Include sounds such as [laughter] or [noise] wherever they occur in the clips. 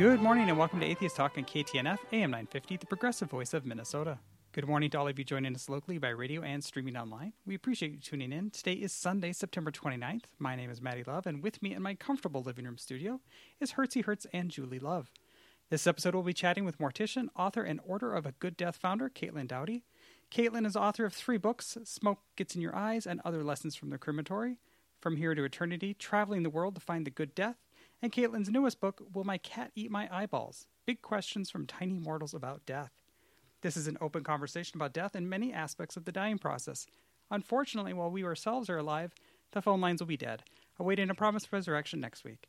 Good morning and welcome to Atheist Talk on KTNF AM 950, the progressive voice of Minnesota. Good morning to all of you joining us locally by radio and streaming online. We appreciate you tuning in. Today is Sunday, September 29th. My name is Maddie Love, and with me in my comfortable living room studio is Hertzy Hertz and Julie Love. This episode we'll be chatting with mortician, author, and Order of a Good Death founder, Caitlin Doughty. Caitlin is author of three books Smoke Gets in Your Eyes and Other Lessons from the Crematory, From Here to Eternity, Traveling the World to Find the Good Death, and Caitlin's newest book, Will My Cat Eat My Eyeballs? Big Questions from Tiny Mortals About Death. This is an open conversation about death and many aspects of the dying process. Unfortunately, while we ourselves are alive, the phone lines will be dead, awaiting a promised resurrection next week.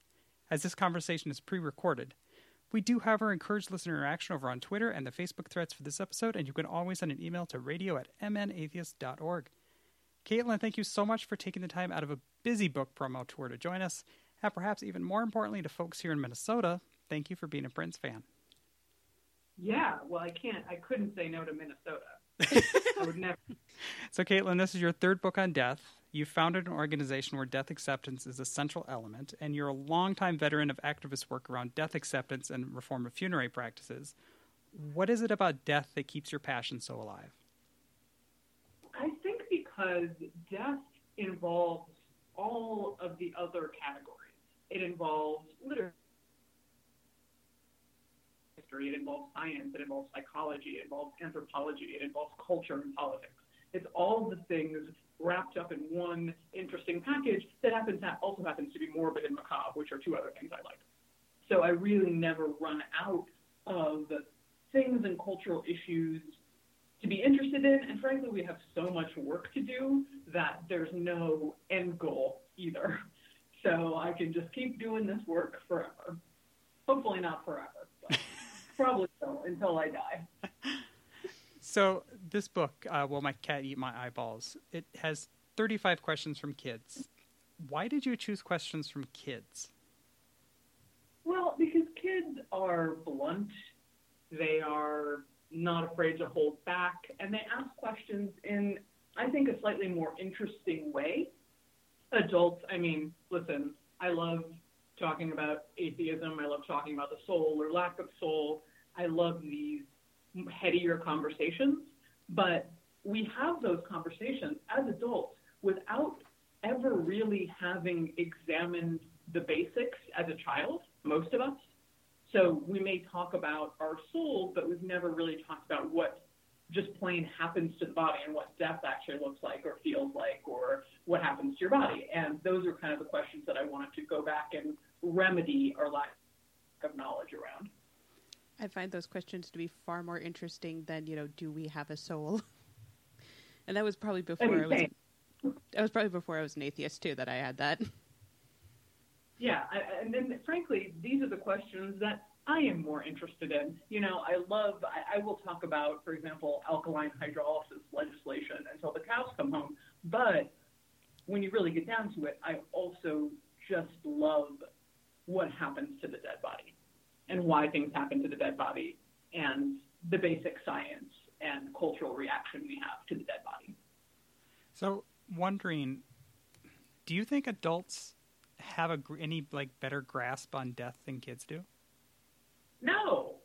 As this conversation is pre recorded, we do, however, encourage listener interaction over on Twitter and the Facebook threads for this episode, and you can always send an email to radio at mnatheist.org. Caitlin, thank you so much for taking the time out of a busy book promo tour to join us, and perhaps even more importantly to folks here in Minnesota, thank you for being a Prince fan. Yeah, well, I can't. I couldn't say no to Minnesota. [laughs] I would never. So, Caitlin, this is your third book on death. You founded an organization where death acceptance is a central element, and you're a longtime veteran of activist work around death acceptance and reform of funerary practices. What is it about death that keeps your passion so alive? I think because death involves all of the other categories. It involves literature history, it involves science, it involves psychology, it involves anthropology, it involves culture and politics. It's all the things wrapped up in one interesting package that happens that also happens to be morbid and macabre, which are two other things I like. So I really never run out of things and cultural issues to be interested in, and frankly, we have so much work to do that there's no end goal either. So I can just keep doing this work forever. Hopefully not forever, but [laughs] probably so until I die. So, this book, uh, Will My Cat Eat My Eyeballs, it has 35 questions from kids. Why did you choose questions from kids? Well, because kids are blunt, they are not afraid to hold back, and they ask questions in, I think, a slightly more interesting way. Adults, I mean, listen, I love talking about atheism, I love talking about the soul or lack of soul. I love these headier conversations, but we have those conversations as adults without ever really having examined the basics as a child, most of us. So we may talk about our soul, but we've never really talked about what just plain happens to the body and what death actually looks like or feels like or what happens to your body. And those are kind of the questions that I wanted to go back and remedy our lack of knowledge around. I find those questions to be far more interesting than, you know, do we have a soul? [laughs] and that was probably before I, mean, I was that was probably before I was an atheist too that I had that. [laughs] Yeah, I, and then frankly, these are the questions that I am more interested in. You know, I love, I, I will talk about, for example, alkaline hydrolysis legislation until the cows come home. But when you really get down to it, I also just love what happens to the dead body and why things happen to the dead body and the basic science and cultural reaction we have to the dead body. So, wondering, do you think adults have a, any like better grasp on death than kids do? No,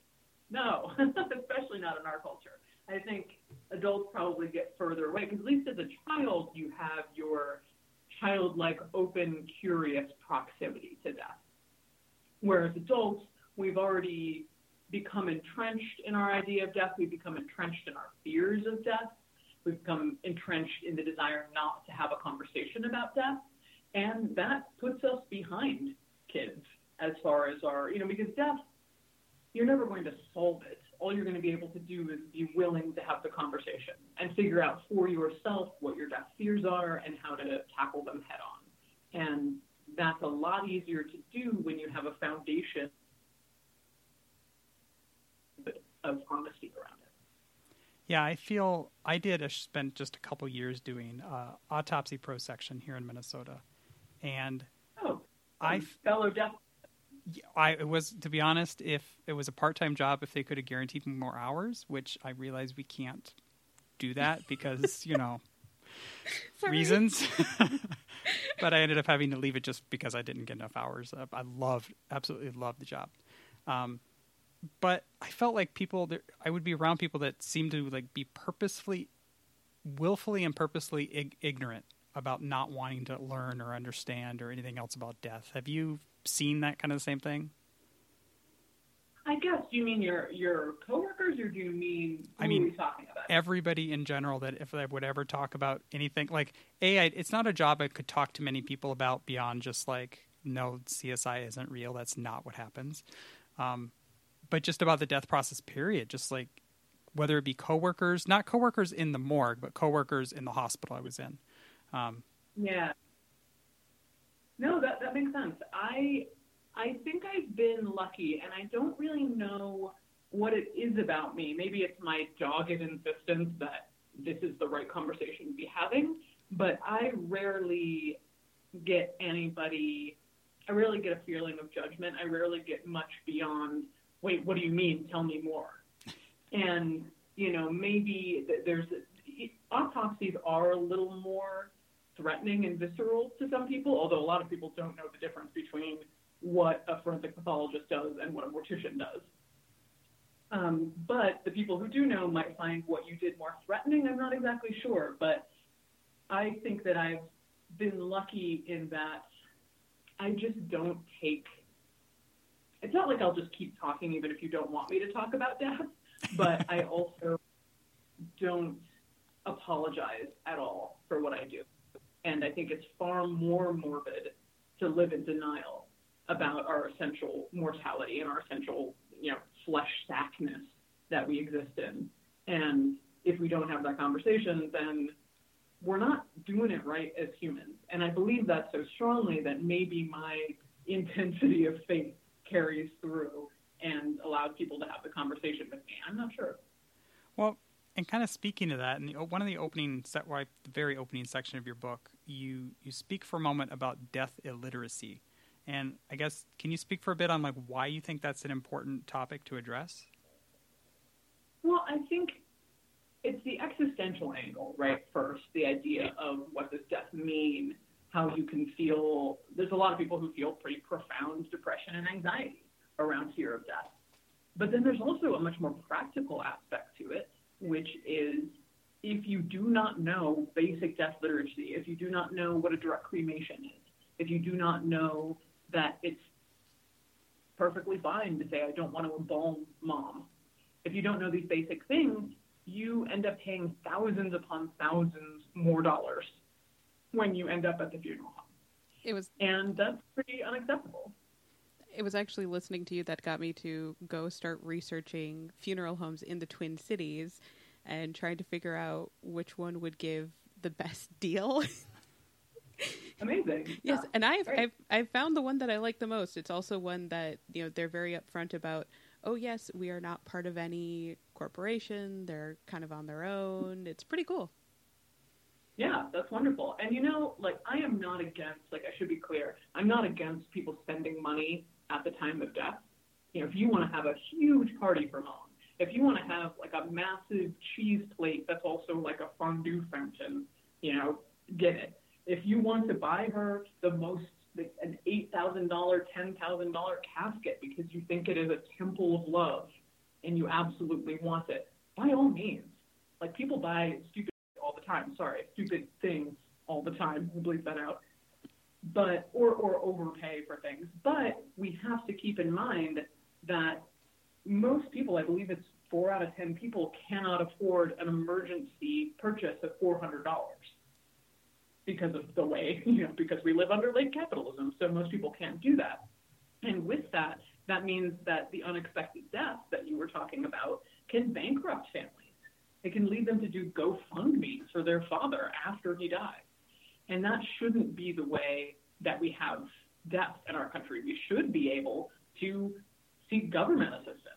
no, [laughs] especially not in our culture. I think adults probably get further away because at least as a child, you have your childlike, open, curious proximity to death. Whereas adults, we've already become entrenched in our idea of death. We've become entrenched in our fears of death. We've become entrenched in the desire not to have a conversation about death. And that puts us behind kids as far as our, you know, because death you're never going to solve it. All you're going to be able to do is be willing to have the conversation and figure out for yourself what your death fears are and how to tackle them head on. And that's a lot easier to do when you have a foundation of honesty around it. Yeah, I feel I did a, spent just a couple years doing uh, autopsy prosection here in Minnesota, and oh, I fellow death I it was to be honest, if it was a part time job, if they could have guaranteed me more hours, which I realize we can't do that because you know [laughs] reasons. [laughs] but I ended up having to leave it just because I didn't get enough hours. I loved, absolutely loved the job. Um, but I felt like people that I would be around people that seemed to like be purposefully, willfully and purposely ig- ignorant about not wanting to learn or understand or anything else about death. Have you seen that kind of the same thing? I guess. You mean your your coworkers, or do you mean who I mean, are we talking about? Everybody in general that if I would ever talk about anything like a, I, it's not a job I could talk to many people about beyond just like no CSI isn't real. That's not what happens. Um, but just about the death process period, just like whether it be coworkers, not coworkers in the morgue, but coworkers in the hospital I was in. Um, yeah. No, that that makes sense. I I think I've been lucky, and I don't really know what it is about me. Maybe it's my dogged insistence that this is the right conversation to be having, but I rarely get anybody, I rarely get a feeling of judgment. I rarely get much beyond, wait, what do you mean? Tell me more. And, you know, maybe there's, autopsies are a little more threatening and visceral to some people, although a lot of people don't know the difference between what a forensic pathologist does and what a mortician does. Um, but the people who do know might find what you did more threatening. I'm not exactly sure, but I think that I've been lucky in that I just don't take. It's not like I'll just keep talking even if you don't want me to talk about death, but [laughs] I also don't apologize at all for what I do. And I think it's far more morbid to live in denial about our essential mortality and our essential, you know, flesh sackness that we exist in. And if we don't have that conversation, then we're not doing it right as humans. And I believe that so strongly that maybe my [laughs] intensity of faith carries through and allows people to have the conversation with me. I'm not sure. Well, and kind of speaking to that, and one of the opening set, well, the very opening section of your book, you you speak for a moment about death illiteracy, and I guess can you speak for a bit on like why you think that's an important topic to address? Well, I think it's the existential angle, right? First, the idea of what does death mean, how you can feel. There's a lot of people who feel pretty profound depression and anxiety around fear of death. But then there's also a much more practical aspect to it, which is if you do not know basic death literacy, if you do not know what a direct cremation is, if you do not know that it's perfectly fine to say, I don't want to embalm mom. If you don't know these basic things, you end up paying thousands upon thousands more dollars when you end up at the funeral home. It was, and that's pretty unacceptable. It was actually listening to you that got me to go start researching funeral homes in the Twin Cities and trying to figure out which one would give the best [laughs] deal. Amazing. Yes, yeah, and I've, I've I've found the one that I like the most. It's also one that you know they're very upfront about. Oh yes, we are not part of any corporation. They're kind of on their own. It's pretty cool. Yeah, that's wonderful. And you know, like I am not against. Like I should be clear, I'm not against people spending money at the time of death. You know, if you want to have a huge party for mom, if you want to have like a massive cheese plate that's also like a fondue fountain, you know, get it if you want to buy her the most like an eight thousand dollar, ten thousand dollar casket because you think it is a temple of love and you absolutely want it, by all means. Like people buy stupid all the time. Sorry, stupid things all the time. We'll bleep that out. But or or overpay for things. But we have to keep in mind that most people, I believe it's four out of ten people, cannot afford an emergency purchase of four hundred dollars because of the way, [laughs] you know, because we live under late capitalism. So most people can't do that. And with that, that means that the unexpected death that you were talking about can bankrupt families. It can lead them to do GoFundMe's for their father after he dies. And that shouldn't be the way that we have death in our country. We should be able to seek government assistance.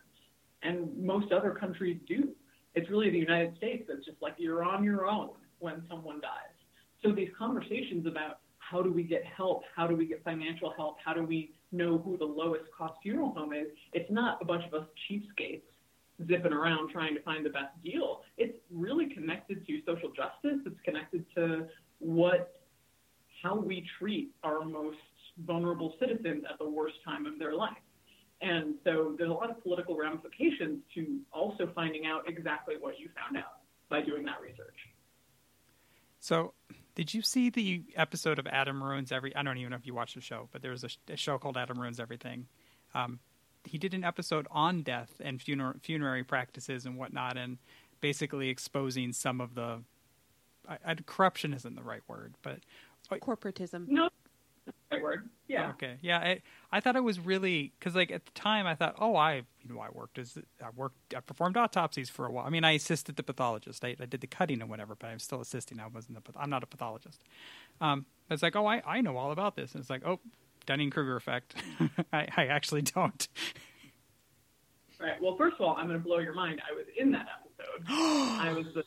And most other countries do. It's really the United States that's just like you're on your own when someone dies. So these conversations about how do we get help? How do we get financial help? How do we know who the lowest cost funeral home is? It's not a bunch of us cheapskates zipping around trying to find the best deal. It's really connected to social justice. It's connected to what, how we treat our most vulnerable citizens at the worst time of their life. And so there's a lot of political ramifications to also finding out exactly what you found out by doing that research. So, did you see the episode of Adam Ruins Every? I don't even know if you watched the show, but there's a, a show called Adam Ruins Everything. Um, he did an episode on death and funer- funerary practices and whatnot, and basically exposing some of the I, I, corruption isn't the right word, but corporatism. No, right word. Yeah. Okay. Yeah. I, I thought it was really because like at the time I thought, oh, I you know I worked as I worked I performed autopsies for a while. I mean, I assisted the pathologist. I, I did the cutting and whatever, but I'm still assisting. I wasn't the I'm not a pathologist. Um, it's like, oh, I I know all about this, and it's like, oh, Dunning Kruger effect. [laughs] I I actually don't. Right. Well, first of all, I'm going to blow your mind. I was in that episode. [gasps] I was the.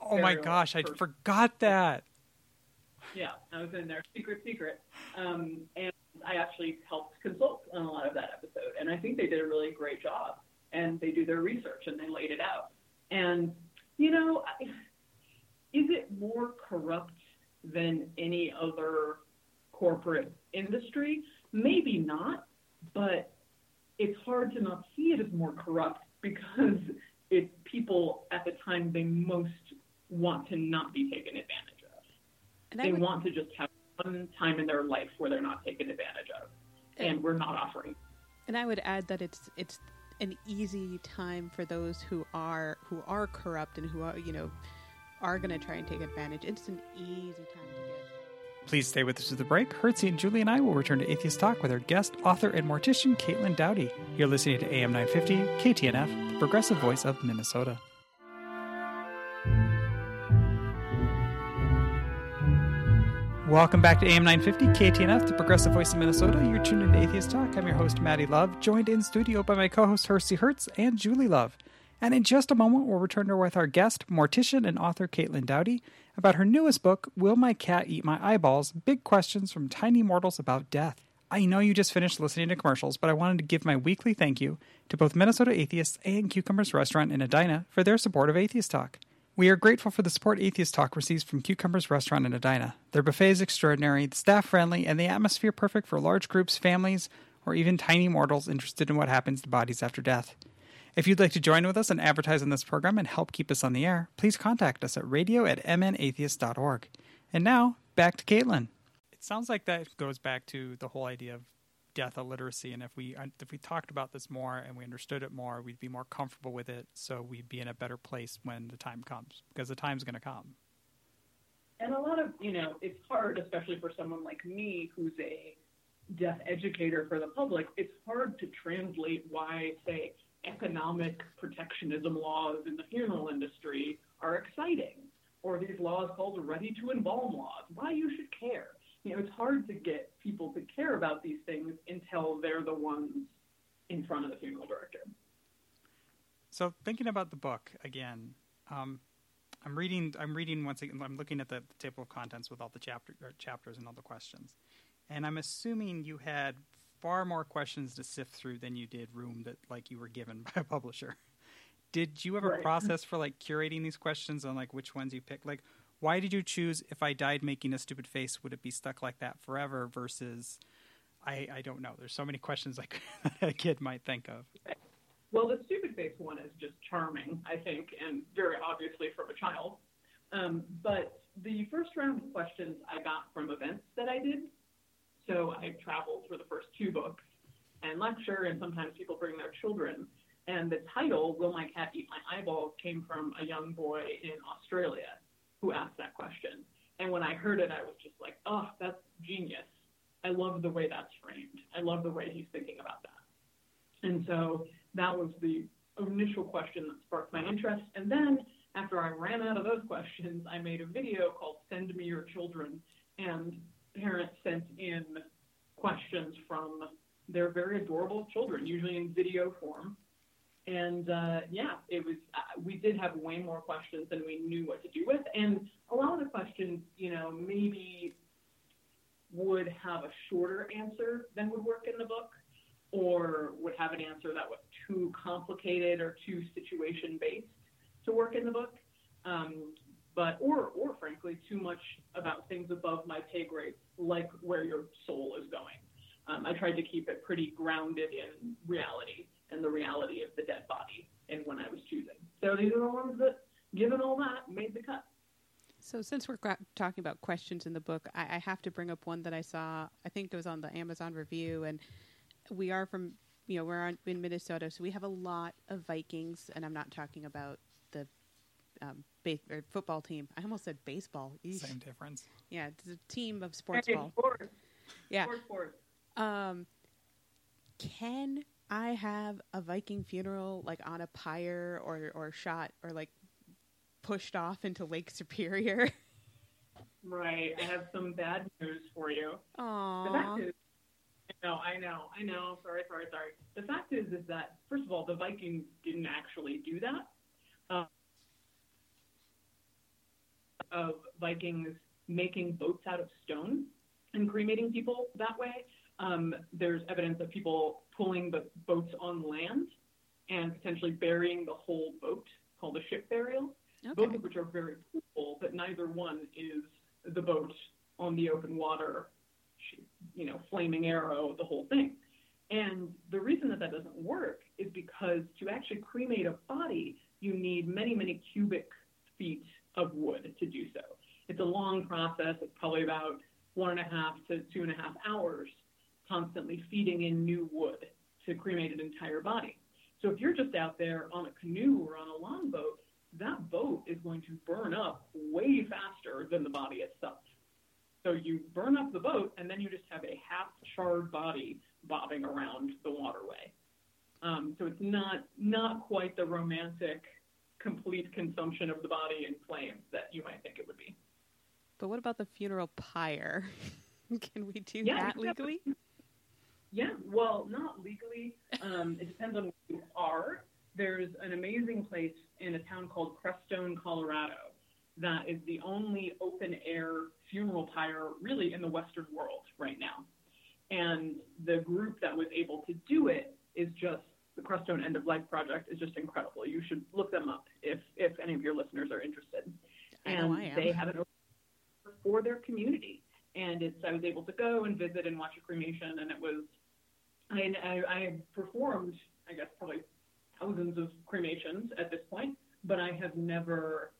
Oh my gosh! I forgot that. Yeah, I was in there, secret, secret, um, and I actually helped consult on a lot of that episode, and I think they did a really great job. And they do their research and they laid it out. And you know, is it more corrupt than any other corporate industry? Maybe not, but it's hard to not see it as more corrupt because it's people at the time they most want to not be taken advantage of. And they would, want to just have one time in their life where they're not taken advantage of, and, and we're not offering. And I would add that it's it's an easy time for those who are who are corrupt and who are you know are going to try and take advantage. It's an easy time to get. Please stay with us to the break. Hertzie and Julie and I will return to Atheist Talk with our guest, author, and mortician, Caitlin Doughty. You're listening to AM 950, KTNF, the progressive voice of Minnesota. Welcome back to AM 950, KTNF, the progressive voice of Minnesota. You're tuned in to Atheist Talk. I'm your host, Maddie Love, joined in studio by my co host, Hersey Hertz and Julie Love. And in just a moment, we'll return to with our guest, mortician and author Caitlin Doughty, about her newest book, Will My Cat Eat My Eyeballs? Big Questions from Tiny Mortals About Death. I know you just finished listening to commercials, but I wanted to give my weekly thank you to both Minnesota Atheists and Cucumbers Restaurant in Edina for their support of Atheist Talk. We are grateful for the support Atheist Talk receives from Cucumbers Restaurant in Edina. Their buffet is extraordinary, the staff friendly, and the atmosphere perfect for large groups, families, or even tiny mortals interested in what happens to bodies after death. If you'd like to join with us and advertise on this program and help keep us on the air, please contact us at radio at mnatheist.org. And now, back to Caitlin. It sounds like that goes back to the whole idea of death illiteracy, and if we uh, if we talked about this more and we understood it more, we'd be more comfortable with it. So we'd be in a better place when the time comes, because the time's going to come. And a lot of you know, it's hard, especially for someone like me who's a death educator for the public. It's hard to translate why, say, economic protectionism laws in the funeral industry are exciting, or these laws called ready to embalm laws, why you should care. You know, it's hard to get people to care about these things until they're the ones in front of the funeral director. So, thinking about the book again, um, I'm reading. I'm reading once again. I'm looking at the, the table of contents with all the chapter chapters and all the questions, and I'm assuming you had far more questions to sift through than you did room that like you were given by a publisher. Did you have a process for like curating these questions on like which ones you picked? Like, why did you choose if I died making a stupid face, would it be stuck like that forever? Versus, I I don't know. There's so many questions like [laughs] a kid might think of. Well, the stupid face one is just charming, I think, and very obviously from a child. Um, but the first round of questions I got from events that I did so I traveled for the first two books and lecture, and sometimes people bring their children. And the title, Will My Cat Eat My Eyeball, came from a young boy in Australia who asked that question. And when I heard it, I was just like, oh, that's genius. I love the way that's framed. I love the way he's thinking about that. And so that was the initial question that sparked my interest. And then after I ran out of those questions, I made a video called Send Me Your Children. And parents sent in questions from their very adorable children, usually in video form. And uh, yeah, it was. Uh, we did have way more questions than we knew what to do with, and a lot of the questions, you know, maybe would have a shorter answer than would work in the book, or would have an answer that was too complicated or too situation based to work in the book. Um, but or or frankly too much about things above my pay grade, like where your soul is going. Um, I tried to keep it pretty grounded in reality and the reality of the dead body and when I was choosing. So these are the ones that, given all that, made the cut. So, since we're talking about questions in the book, I, I, have to bring up one that I saw. I think it was on the Amazon review, and we are from, you know, we're on, in Minnesota, so we have a lot of Vikings, and I'm not talking about the um, ba- football team. I almost said baseball. Eesh. Same difference. Yeah, it's a team of sports hey, ball. Sports. Yeah. Sports, sports. Um, can I have a Viking funeral like on a pyre or or shot or like pushed off into Lake Superior. [laughs] right. I have some bad news for you. Aww. The fact is, I know, I know, I know. Sorry, sorry, sorry. The fact is, is that first of all, the Vikings didn't actually do that. Uh, of Vikings making boats out of stone and cremating people that way. Um, there's evidence of people pulling the boats on land and potentially burying the whole boat, called a ship burial okay. both of which are very cool, but neither one is the boat on the open water, you know, flaming arrow, the whole thing. And the reason that that doesn't work is because to actually cremate a body, you need many, many cubic feet of wood to do so. It's a long process. It's probably about one and a half to two and a half hours constantly feeding in new wood to cremate an entire body. So if you're just out there on a canoe or on a longboat, that boat is going to burn up way faster than the body itself. So you burn up the boat, and then you just have a half charred body bobbing around the waterway. Um, so it's not not quite the romantic, complete consumption of the body in flames that you might think it would be. But what about the funeral pyre? [laughs] Can we do yeah, that legally? Yeah, well, not legally. Um, it depends on who you are. There's an amazing place in a town called Crestone, Colorado, that is the only open air funeral pyre really in the Western world right now. And the group that was able to do it is just the Crestone End of Life Project is just incredible. You should look them up if if any of your listeners are interested. And they have an open for their community. And it's I was able to go and visit and watch a cremation, and it was I I, I performed I guess probably thousands of cremations at this point, but I have never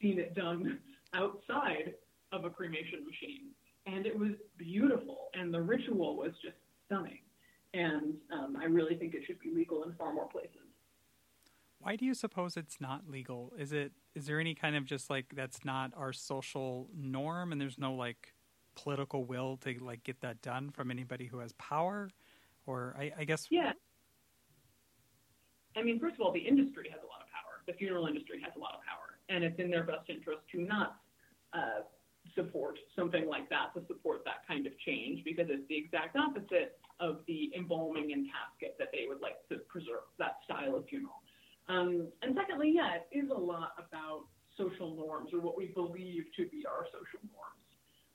seen it done [laughs] outside of a cremation machine. And it was beautiful, and the ritual was just stunning. And um, I really think it should be legal in far more places. Why do you suppose it's not legal? Is it is there any kind of just like that's not our social norm, and there's no like political will to like get that done from anybody who has power, or I, I guess yeah. I mean, first of all, the industry has a lot of power. The funeral industry has a lot of power, and it's in their best interest to not uh, support something like that, to support that kind of change, because it's the exact opposite of the embalming and casket that they would like to preserve, that style of funeral. Um, and secondly, yeah, it is a lot about social norms or what we believe to be our social norms.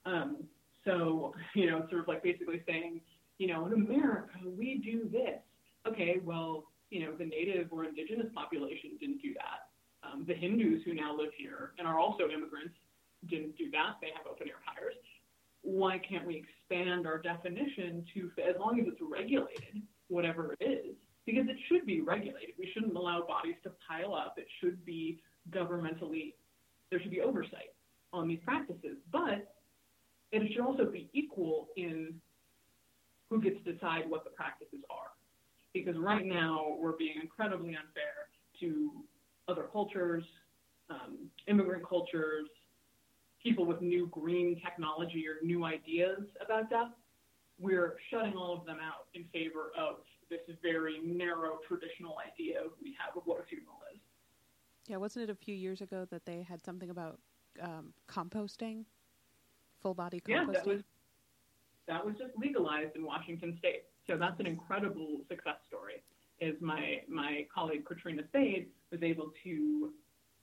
Um, so, you know, sort of like basically saying, you know, in America, we do this. Okay, well, you know, the native or indigenous population didn't do that. Um, the Hindus who now live here and are also immigrants didn't do that. They have open air pyres. Why can't we expand our definition to, as long as it's regulated, whatever it is? Because it should be regulated. We shouldn't allow bodies to pile up. It should be governmentally, there should be oversight on these practices. But it should also be equal in who gets to decide what the practices are because right now we're being incredibly unfair to other cultures, um, immigrant cultures, people with new green technology or new ideas about death. We're shutting all of them out in favor of this very narrow traditional idea we have of what a funeral is. Yeah, wasn't it a few years ago that they had something about um, composting, full body composting? Yeah, that was, that was just legalized in Washington State. So that's an incredible success story. Is my my colleague Katrina Spade was able to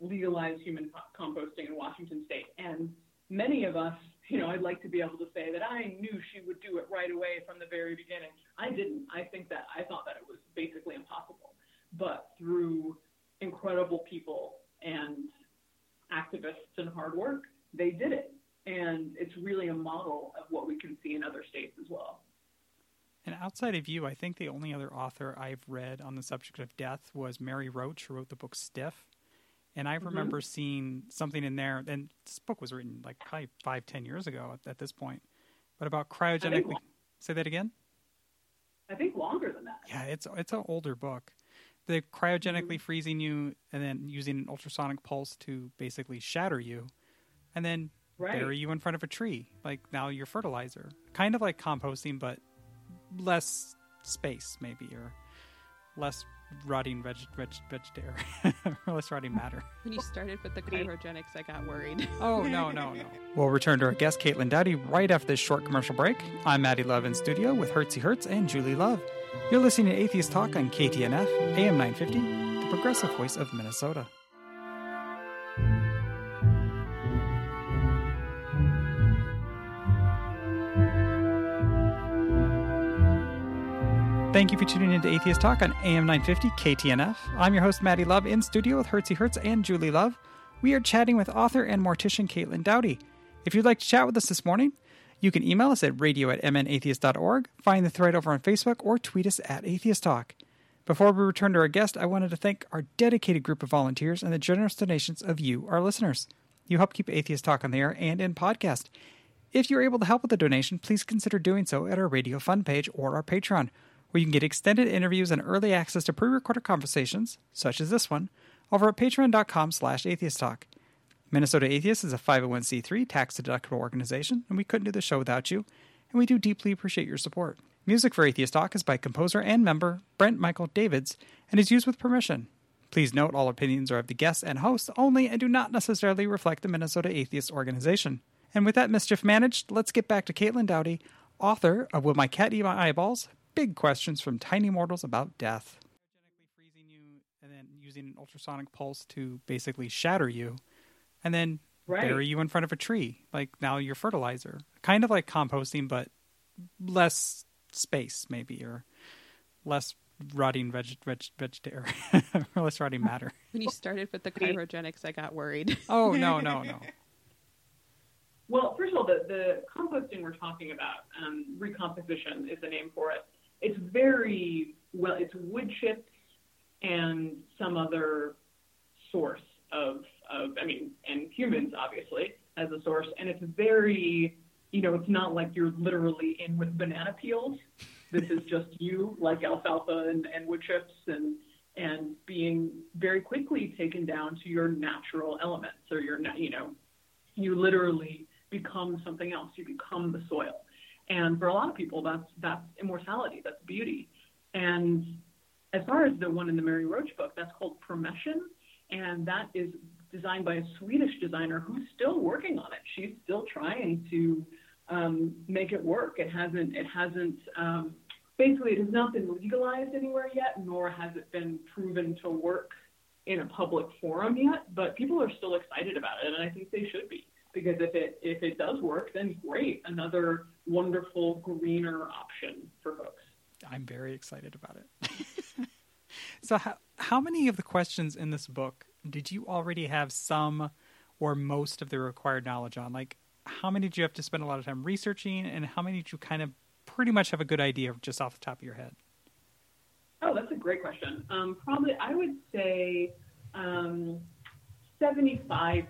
legalize human composting in Washington State, and many of us, you know, I'd like to be able to say that I knew she would do it right away from the very beginning. I didn't. I think that I thought that it was basically impossible, but through incredible people and activists and hard work, they did it. And it's really a model of what we can see in other states as well. And outside of you, I think the only other author I've read on the subject of death was Mary Roach, who wrote the book Stiff. And I remember mm-hmm. seeing something in there, and this book was written like probably five, ten years ago at, at this point, but about cryogenically. Say that again. I think longer than that. Yeah, it's it's an older book. The cryogenically mm-hmm. freezing you and then using an ultrasonic pulse to basically shatter you, and then right. bury you in front of a tree. Like now you're fertilizer, kind of like composting, but less space maybe, or less rotting veg, veg, vegetarian, [laughs] less rotting matter. When you started with the cryogenics, I got worried. oh, no, no, no. We'll return to our guest, Caitlin Doughty, right after this short commercial break. I'm Maddie Love in studio with Hertzie Hertz and Julie Love. You're listening to Atheist Talk on KTNF, AM 950, the progressive voice of Minnesota. Thank you for tuning in to Atheist Talk on AM 950 KTNF. I'm your host, Maddie Love, in studio with Hertzie Hertz and Julie Love. We are chatting with author and mortician Caitlin Doughty. If you'd like to chat with us this morning, you can email us at radio at mnatheist.org, find the thread over on Facebook, or tweet us at Atheist Talk. Before we return to our guest, I wanted to thank our dedicated group of volunteers and the generous donations of you, our listeners. You help keep Atheist Talk on the air and in podcast. If you're able to help with a donation, please consider doing so at our Radio Fund page or our Patreon where you can get extended interviews and early access to pre-recorded conversations, such as this one, over at patreon.com slash atheisttalk. Minnesota Atheist is a 501c3 tax-deductible organization, and we couldn't do the show without you, and we do deeply appreciate your support. Music for Atheist Talk is by composer and member Brent Michael Davids and is used with permission. Please note all opinions are of the guests and hosts only and do not necessarily reflect the Minnesota Atheist Organization. And with that mischief managed, let's get back to Caitlin Doughty, author of Will My Cat Eat My Eyeballs, big questions from tiny mortals about death. Cryogenically freezing you and then using an ultrasonic pulse to basically shatter you, and then right. bury you in front of a tree. Like now you're fertilizer, kind of like composting, but less space maybe, or less rotting veg, veg, vegetarian, [laughs] less rotting [laughs] matter. When you started with the cryogenics, I got worried. [laughs] oh no, no, no. Well, first of all, the, the composting we're talking about, um, recomposition is the name for it it's very well. It's wood chips and some other source of of I mean, and humans obviously as a source, and it's very you know, it's not like you're literally in with banana peels. This is just you, like alfalfa and, and wood chips, and and being very quickly taken down to your natural elements, or your you know, you literally become something else. You become the soil. And for a lot of people, that's that's immortality, that's beauty. And as far as the one in the Mary Roach book, that's called Promession, and that is designed by a Swedish designer who's still working on it. She's still trying to um, make it work. It hasn't. It hasn't. Um, basically, it has not been legalized anywhere yet, nor has it been proven to work in a public forum yet. But people are still excited about it, and I think they should be because if it if it does work, then great, another wonderful greener option for folks. I'm very excited about it. [laughs] so, how how many of the questions in this book did you already have some or most of the required knowledge on? Like, how many did you have to spend a lot of time researching, and how many did you kind of pretty much have a good idea of just off the top of your head? Oh, that's a great question. Um, probably, I would say um, 75%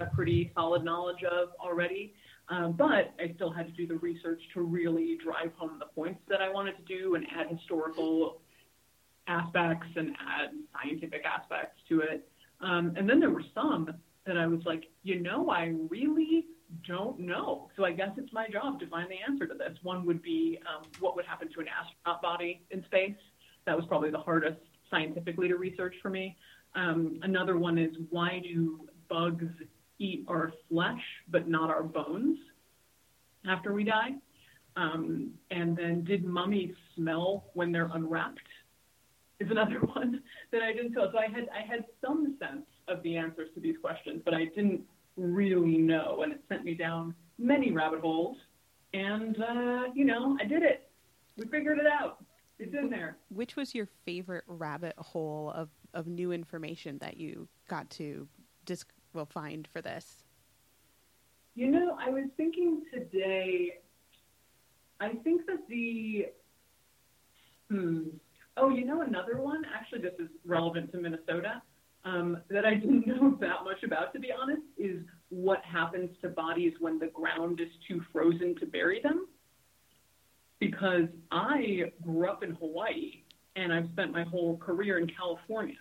a pretty solid knowledge of already. Um, but I still had to do the research to really drive home the points that I wanted to do and add historical aspects and add scientific aspects to it. Um, and then there were some that I was like, you know, I really don't know. So I guess it's my job to find the answer to this. One would be um, what would happen to an astronaut body in space. That was probably the hardest scientifically to research for me. Um, another one is why do bugs eat our flesh but not our bones after we die? Um, and then did mummies smell when they're unwrapped? Is another [laughs] one that I didn't tell. So I had I had some sense of the answers to these questions, but I didn't really know, and it sent me down many rabbit holes. And uh, you know, I did it. We figured it out. It's in there. Which was your favorite rabbit hole of, of new information that you got to dis- will find for this? You know, I was thinking today, I think that the hmm. Oh, you know another one. Actually, this is relevant to Minnesota. Um, that I didn't [laughs] know that much about, to be honest, is what happens to bodies when the ground is too frozen to bury them. Because I grew up in Hawaii and I've spent my whole career in California.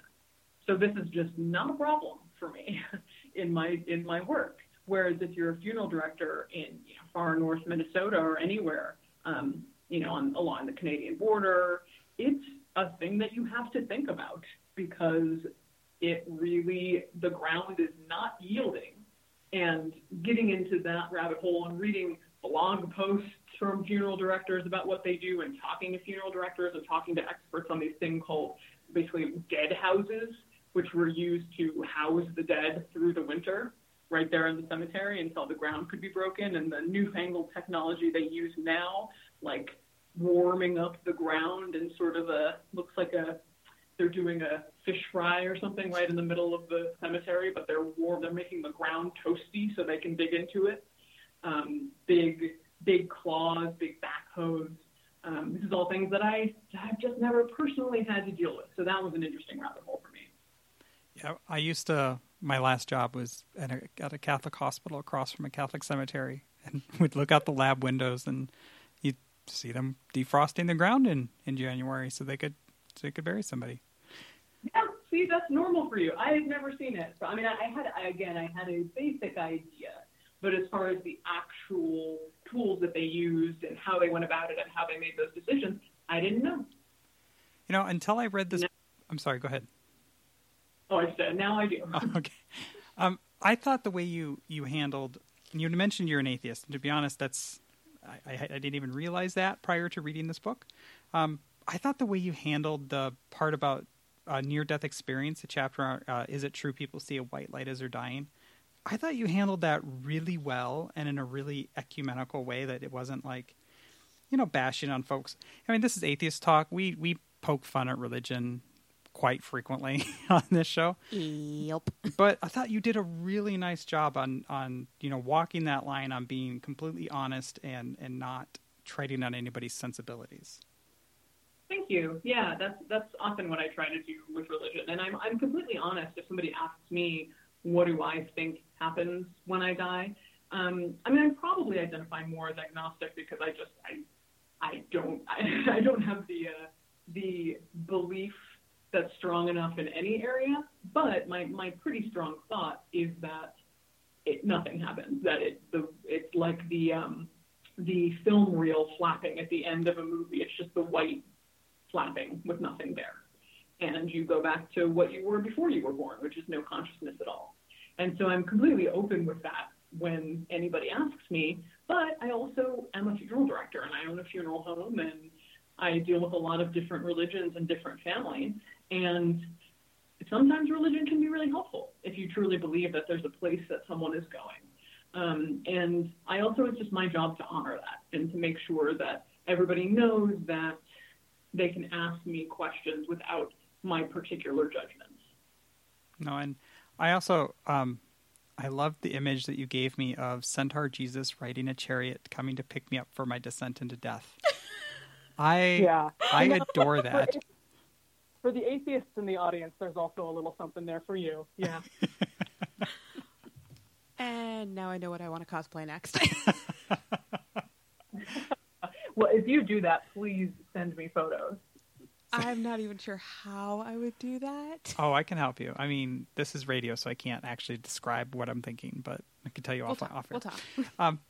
So this is just not a problem for me [laughs] in my in my work. Whereas if you're a funeral director in you know, far north Minnesota or anywhere, um, you know, on, along the Canadian border, it's a thing that you have to think about because it really the ground is not yielding. And getting into that rabbit hole and reading blog posts from funeral directors about what they do and talking to funeral directors and talking to experts on these things called basically dead houses, which were used to house the dead through the winter right there in the cemetery until the ground could be broken. And the newfangled technology they use now, like warming up the ground and sort of a looks like a they're doing a fish fry or something right in the middle of the cemetery, but they're warm. They're making the ground toasty so they can dig into it. Um, big, big claws, big backhoes. Um, this is all things that I have just never personally had to deal with. So that was an interesting rabbit hole for me. I used to. My last job was at a, at a Catholic hospital across from a Catholic cemetery, and [laughs] we'd look out the lab windows and you'd see them defrosting the ground in in January so they could so they could bury somebody. Yeah, see, that's normal for you. I have never seen it. I mean, I, I had I, again, I had a basic idea, but as far as the actual tools that they used and how they went about it and how they made those decisions, I didn't know. You know, until I read this. No. I'm sorry. Go ahead. I now I do. [laughs] okay. Um, I thought the way you you handled. You mentioned you're an atheist. And to be honest, that's I, I, I didn't even realize that prior to reading this book. Um, I thought the way you handled the part about uh, near death experience, the chapter, uh, Is It True People See a White Light as They're Dying? I thought you handled that really well and in a really ecumenical way that it wasn't like, you know, bashing on folks. I mean, this is atheist talk. We, we poke fun at religion quite frequently [laughs] on this show. Yep. But I thought you did a really nice job on, on you know, walking that line on being completely honest and, and not treading on anybody's sensibilities. Thank you. Yeah, that's that's often what I try to do with religion, and I'm I'm completely honest. If somebody asks me, what do I think happens when I die? Um, I mean, I probably identify more as agnostic because I just I I don't [laughs] I, I don't have the uh, the belief that's strong enough in any area. But my my pretty strong thought is that it nothing happens. That it the it's like the um, the film reel flapping at the end of a movie. It's just the white flapping with nothing there. And you go back to what you were before you were born, which is no consciousness at all. And so I'm completely open with that when anybody asks me. But I also am a funeral director and I own a funeral home and I deal with a lot of different religions and different families. And sometimes religion can be really helpful if you truly believe that there's a place that someone is going. Um, and I also, it's just my job to honor that and to make sure that everybody knows that they can ask me questions without my particular judgments. No, and I also um, I loved the image that you gave me of Centaur Jesus riding a chariot coming to pick me up for my descent into death. [laughs] I yeah. I adore that. [laughs] For the atheists in the audience, there's also a little something there for you. Yeah. [laughs] and now I know what I want to cosplay next. [laughs] well, if you do that, please send me photos. I'm not even sure how I would do that. Oh, I can help you. I mean, this is radio, so I can't actually describe what I'm thinking, but I can tell you we'll off. Talk. off we'll talk. [laughs] Um,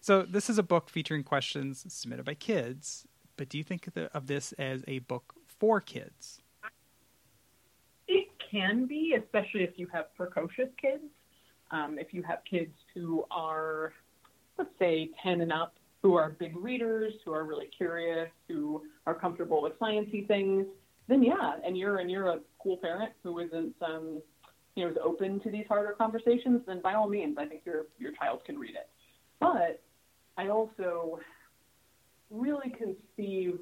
so this is a book featuring questions submitted by kids. But do you think of this as a book for kids? It can be, especially if you have precocious kids. Um, if you have kids who are, let's say, 10 and up, who are big readers, who are really curious, who are comfortable with sciencey things, then yeah, and you're and you're a cool parent who isn't um, you know is open to these harder conversations, then by all means, I think your your child can read it. But I also really conceive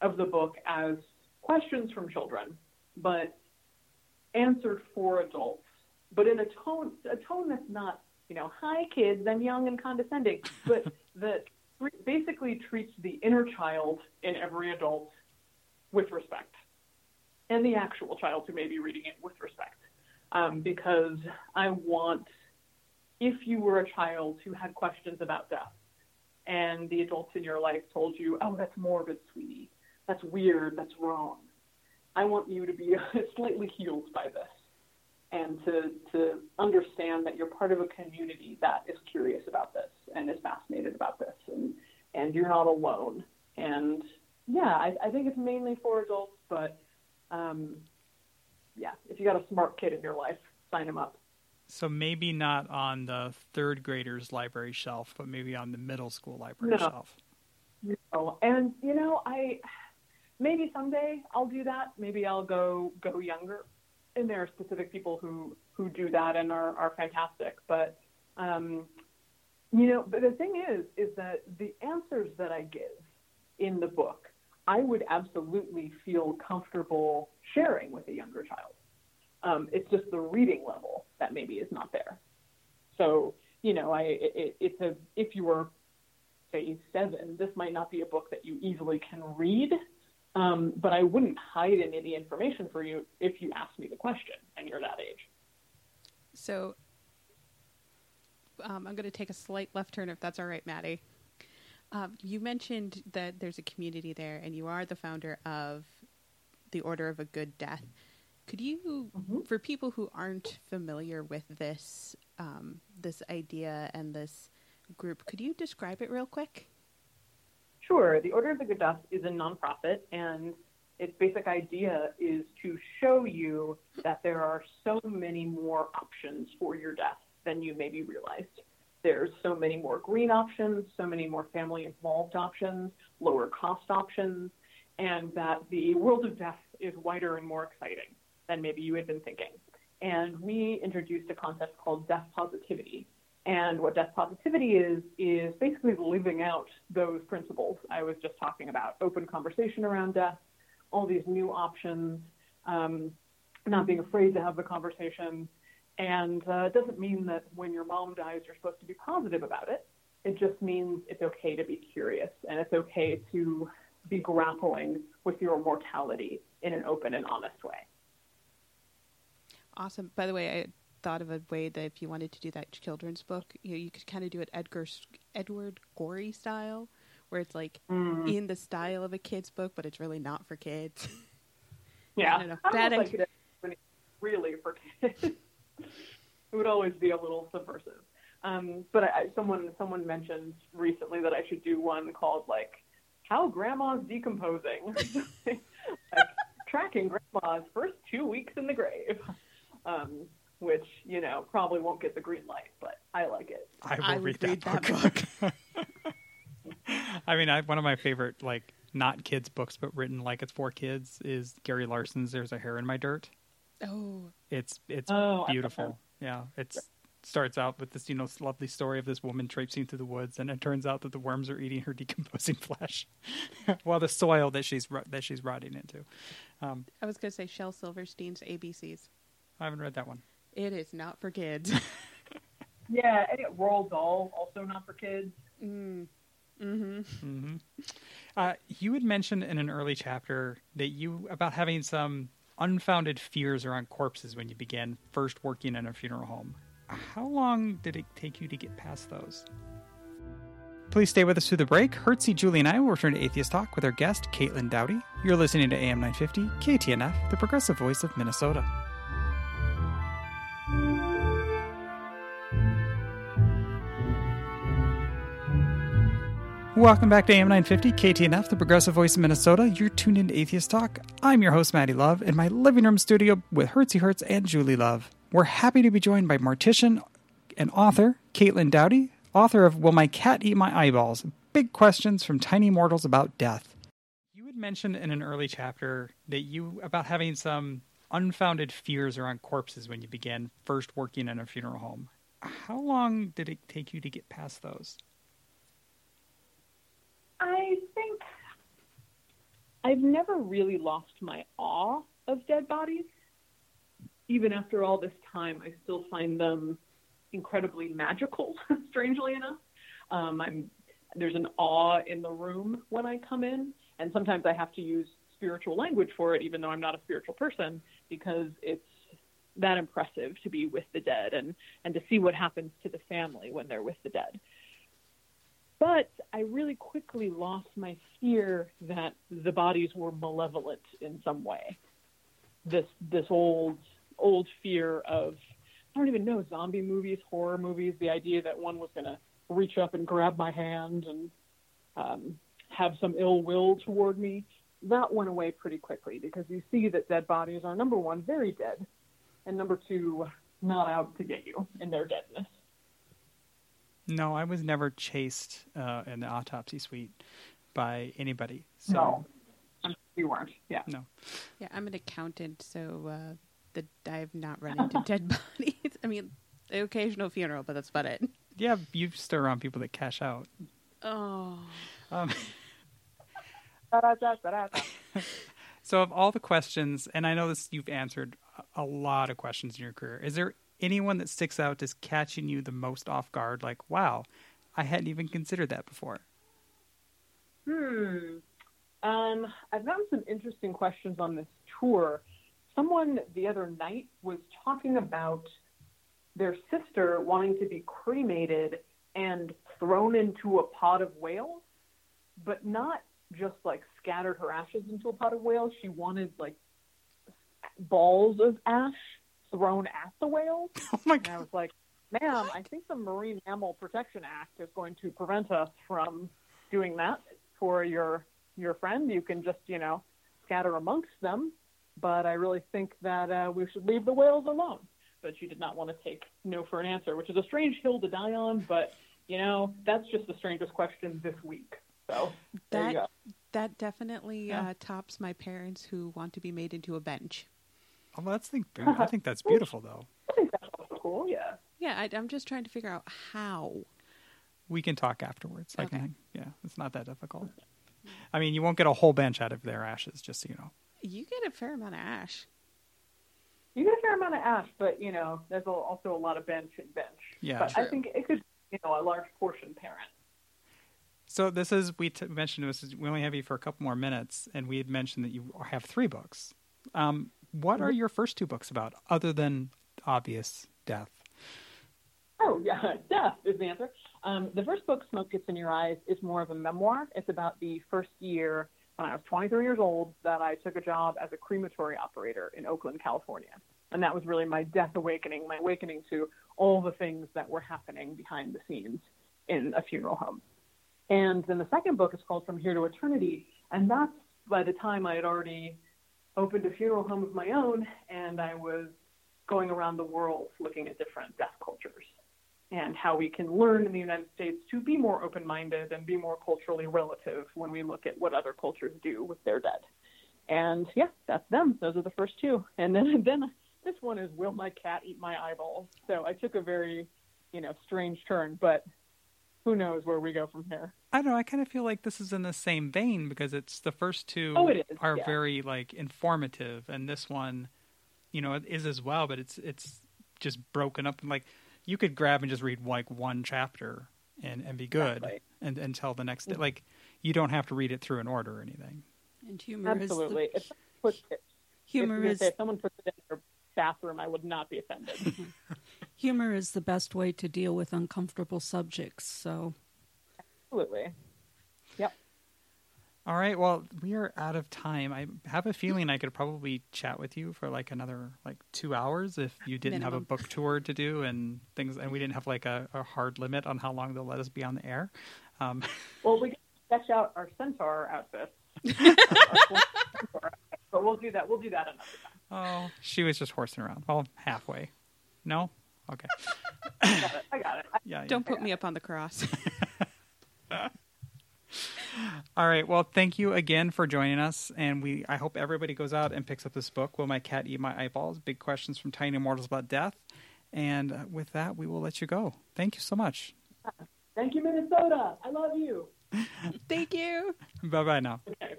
of the book as questions from children, but answered for adults, but in a tone a tone that's not you know, hi kids, I'm young and condescending, but [laughs] that basically treats the inner child in every adult with respect, and the actual child who may be reading it with respect. Um, because I want, if you were a child who had questions about death, and the adults in your life told you, "Oh, that's morbid, sweetie. That's weird. That's wrong." I want you to be [laughs] slightly healed by this and to, to understand that you're part of a community that is curious about this and is fascinated about this and, and you're not alone. And yeah, I, I think it's mainly for adults, but um, yeah, if you got a smart kid in your life, sign him up. So maybe not on the third graders library shelf, but maybe on the middle school library no. shelf. No, and you know, I maybe someday I'll do that. Maybe I'll go go younger and there are specific people who who do that and are are fantastic. But um, you know, but the thing is, is that the answers that I give in the book, I would absolutely feel comfortable sharing with a younger child. Um, it's just the reading level that maybe is not there. So you know, I it, it's a if you were say seven, this might not be a book that you easily can read um, but I wouldn't hide any of the information for you if you asked me the question and you're that age. So um, I'm going to take a slight left turn if that's all right, Maddie. Um, you mentioned that there's a community there, and you are the founder of the Order of a Good Death. Could you, mm-hmm. for people who aren't familiar with this um, this idea and this group, could you describe it real quick? Sure. The Order of the Good Death is a nonprofit, and its basic idea is to show you that there are so many more options for your death than you maybe realized. There's so many more green options, so many more family involved options, lower cost options, and that the world of death is wider and more exciting than maybe you had been thinking. And we introduced a concept called death positivity, and what death positivity is, is basically living out those principles I was just talking about open conversation around death, all these new options, um, not being afraid to have the conversation. And uh, it doesn't mean that when your mom dies, you're supposed to be positive about it. It just means it's okay to be curious and it's okay to be grappling with your mortality in an open and honest way. Awesome. By the way, I thought of a way that if you wanted to do that children's book, you know, you could kind of do it Edgar Edward Gorey style, where it's like mm. in the style of a kid's book, but it's really not for kids. [laughs] Yeah, I don't know. Bad like it really for kids. [laughs] it would always be a little subversive. Um, but I, someone someone mentioned recently that I should do one called like "How Grandma's Decomposing," [laughs] like, tracking Grandma's first two weeks in the grave. Um, which you know probably won't get the green light, but I like it. I will I read, that, that book. book. [laughs] I mean, I, one of my favorite like not kids books, but written like it's for kids is Gary Larson's "There's a Hair in My Dirt." Oh, it's it's oh, beautiful. Yeah, it's starts out with this you know lovely story of this woman traipsing through the woods, and it turns out that the worms are eating her [laughs] decomposing flesh, [laughs] while the soil that she's that she's rotting into. Um, I was going to say Shel Silverstein's ABCs. I haven't read that one. It is not for kids. [laughs] yeah, and Roald Dahl, also not for kids. Mm. Mm-hmm. Mm-hmm. Uh, you had mentioned in an early chapter that you about having some unfounded fears around corpses when you began first working in a funeral home. How long did it take you to get past those? Please stay with us through the break. Hertzie, Julie, and I will return to Atheist Talk with our guest, Caitlin Doughty. You're listening to AM 950, KTNF, the progressive voice of Minnesota. Welcome back to AM 950 KTNF, the progressive voice of Minnesota. You're tuned into Atheist Talk. I'm your host, Maddie Love, in my living room studio with Hertzie Hertz and Julie Love. We're happy to be joined by mortician and author Caitlin Doughty, author of Will My Cat Eat My Eyeballs? Big Questions from Tiny Mortals About Death. You had mentioned in an early chapter that you about having some unfounded fears around corpses when you began first working in a funeral home. How long did it take you to get past those? I think I've never really lost my awe of dead bodies. Even after all this time, I still find them incredibly magical, [laughs] strangely enough. Um, I'm there's an awe in the room when I come in, and sometimes I have to use spiritual language for it, even though I'm not a spiritual person, because it's that impressive to be with the dead and and to see what happens to the family when they're with the dead. But I really quickly lost my fear that the bodies were malevolent in some way. This this old old fear of I don't even know zombie movies, horror movies. The idea that one was going to reach up and grab my hand and um, have some ill will toward me that went away pretty quickly because you see that dead bodies are number one very dead, and number two not out to get you in their deadness. No, I was never chased uh, in the autopsy suite by anybody. So. No, you weren't. Yeah. No. Yeah, I'm an accountant, so uh, the I've not run into [laughs] dead bodies. I mean, the occasional funeral, but that's about it. Yeah, you've still around people that cash out. Oh. Um, [laughs] [laughs] so, of all the questions, and I know this, you've answered a lot of questions in your career. Is there anyone that sticks out as catching you the most off guard? Like, wow, I hadn't even considered that before. Hmm. Um, I've gotten some interesting questions on this tour. Someone the other night was talking about their sister wanting to be cremated and thrown into a pot of whales, but not just like scattered her ashes into a pot of whales. She wanted like balls of ash thrown at the whales. [laughs] Oh my And I god! was like, ma'am, I think the Marine Mammal Protection Act is going to prevent us from doing that for your your friend. You can just, you know, scatter amongst them. But I really think that uh, we should leave the whales alone. But she did not want to take no for an answer, which is a strange hill to die on. But you know, that's just the strangest question this week. So there That you go. that definitely Yeah. uh, tops my parents who want to be made into a bench. Oh, well, that's think, I think that's beautiful, though. I think that's also cool. Yeah. Yeah, I, I'm just trying to figure out how. We can talk afterwards. I can, yeah, it's not that difficult. I mean, you won't get a whole bench out of their ashes, just so you know. You get a fair amount of ash. You get a fair amount of ash, but you know, there's also a lot of bench and bench. Yeah. but I think it could, you know, a large portion parent. So this is we t- mentioned this. Is, we only have you for a couple more minutes, and we had mentioned that you have three books. Um, what are your first two books about, other than obvious death? Oh [laughs] yeah, death is the answer. Um, the first book, Smoke Gets in Your Eyes, is more of a memoir. It's about the first year when I was 23 years old that I took a job as a crematory operator in Oakland, California, and that was really my death awakening, my awakening to all the things that were happening behind the scenes in a funeral home. And then the second book is called From Here to Eternity, and that's by the time I had already opened a funeral home of my own, and I was going around the world looking at different death cultures and how we can learn in the United States to be more open minded and be more culturally relative when we look at what other cultures do with their dead. And yeah, that's them. Those are the first two. And then [laughs] then this one is Will My Cat Eat My Eyeballs? So I took a very, you know, strange turn, but who knows where we go from here. I don't know. I kind of feel like this is in the same vein because it's the first two Oh, it is, are yeah. very like informative, and this one, you know, it is as well. But it's it's just broken up and like you could grab and just read like one chapter and and be good Exactly. and until the next day. Like you don't have to read it through in order or anything. And humor Absolutely. is If someone puts it, humor if, is if someone puts it in their bathroom, I would not be offended. [laughs] humor is the best way to deal with uncomfortable subjects. So Absolutely. Yep. All right. Well, we are out of time. I have a feeling I could probably chat with you for like another like two hours if you didn't have a book tour to do and things, and we didn't have like a, a hard limit on how long they'll let us be on the air. Um, [laughs] Well, we can sketch out our centaur outfits. Our centaur outfits, but we'll do that. We'll do that another time. Oh, she was just horsing around. Well, halfway. No. Okay. [laughs] I got it. I got it. I, Yeah. yeah. Don't put me up on the cross. [laughs] All right. Well, thank you again for joining us, and we. I hope everybody goes out and picks up this book. Will my cat eat my eyeballs? Big questions from tiny mortals about death. And uh, with that, we will let you go. Thank you so much. thank you, Minnesota. I love you. Thank you. [laughs] Bye bye now. Okay.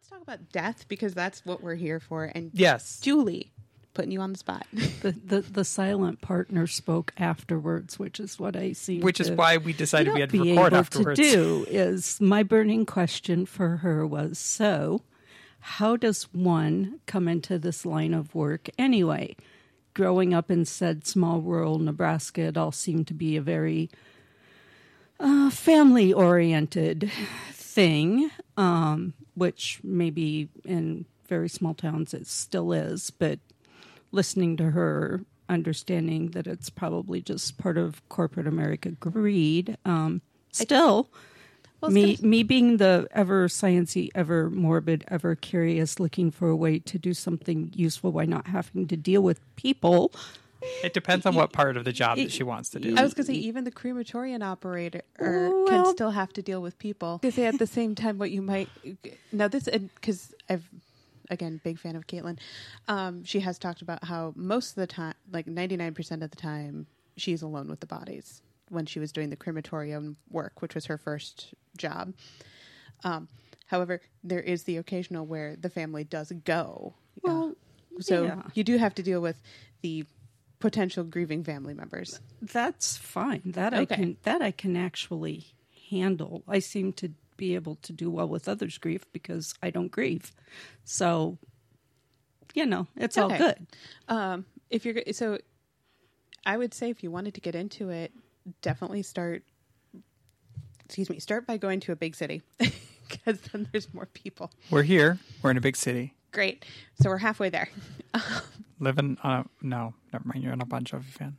Okay, let's talk about death because that's what we're here for. And Yes. Julie, putting you on the spot. The, the the silent partner spoke afterwards, which is what I see. Which is why we decided we had to be record able afterwards. to do is my burning question for her was so how does one come into this line of work anyway growing up in said small rural nebraska it all seemed to be a very uh, family oriented thing um, which maybe in very small towns it still is but listening to her understanding that it's probably just part of corporate america greed um, still Well, me still- me being the ever sciency, ever morbid, ever curious, looking for a way to do something useful by not having to deal with people. It depends on what part of the job that she wants to do. I was going to say, even the crematorium operator Well- can still have to deal with people. To say at the same time, what you might now this because I've again big fan of Caitlin. Um, she has talked about how most of the time, like ninety nine percent of the time, she's alone with the bodies when she was doing the crematorium work, which was her first job. Um, however, there is the occasional where the family does go. Uh, Well, so yeah. you do have to deal with the potential grieving family members. That's fine. That I can that I can actually handle. I seem to be able to do well with others' grief because I don't grieve. So, you know, it's all good. Um, if you're go- so, I would say if you wanted to get into it, definitely start. Excuse me. Start by going to a big city [laughs] because then there's more people. We're here. We're in a big city. Great. So we're halfway there. Living on a no, never mind. You're not a Bon Jovi fan.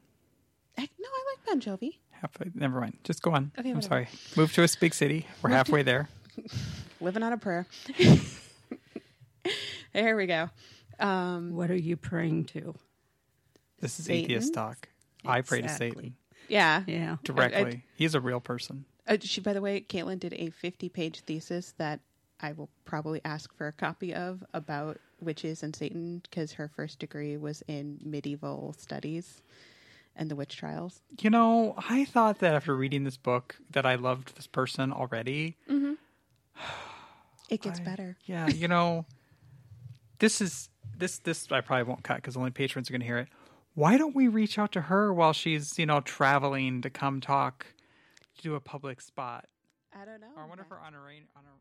Heck, no, I like Bon Jovi. Halfway. Never mind. Just go on. Okay, I'm whatever. sorry. Move to a big city. We're halfway there. [laughs] Living on a prayer. [laughs] there we go. Um, What are you praying to? This is Satan? atheist talk. I pray to Satan yeah. Yeah. directly. He's a real person. Uh, she, by the way, Caitlin did a 50 page thesis that I will probably ask for a copy of about witches and Satan because her first degree was in medieval studies and the witch trials. You know, I thought that after reading this book that I loved this person already. Mm-hmm. [sighs] It gets I- better. Yeah, you know, this is this this I probably won't cut because only patrons are going to hear it. Why don't we reach out to her while she's you know traveling to come talk, to do a public spot? I don't know. Or I wonder if her honorarium. honorarium.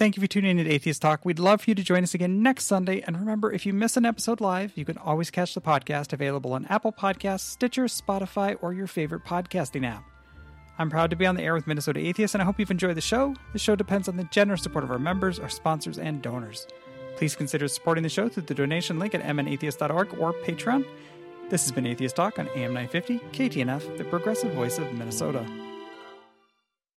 Thank you for tuning in to Atheist Talk. We'd love for you to join us again next Sunday. And remember, if you miss an episode live, you can always catch the podcast available on Apple Podcasts, Stitcher, Spotify, or your favorite podcasting app. I'm proud to be on the air with Minnesota Atheists, and I hope you've enjoyed the show. The show depends on the generous support of our members, our sponsors, and donors. Please consider supporting the show through the donation link at mnatheist.org or Patreon. This has been Atheist Talk on AM 950, KTNF, the progressive voice of Minnesota.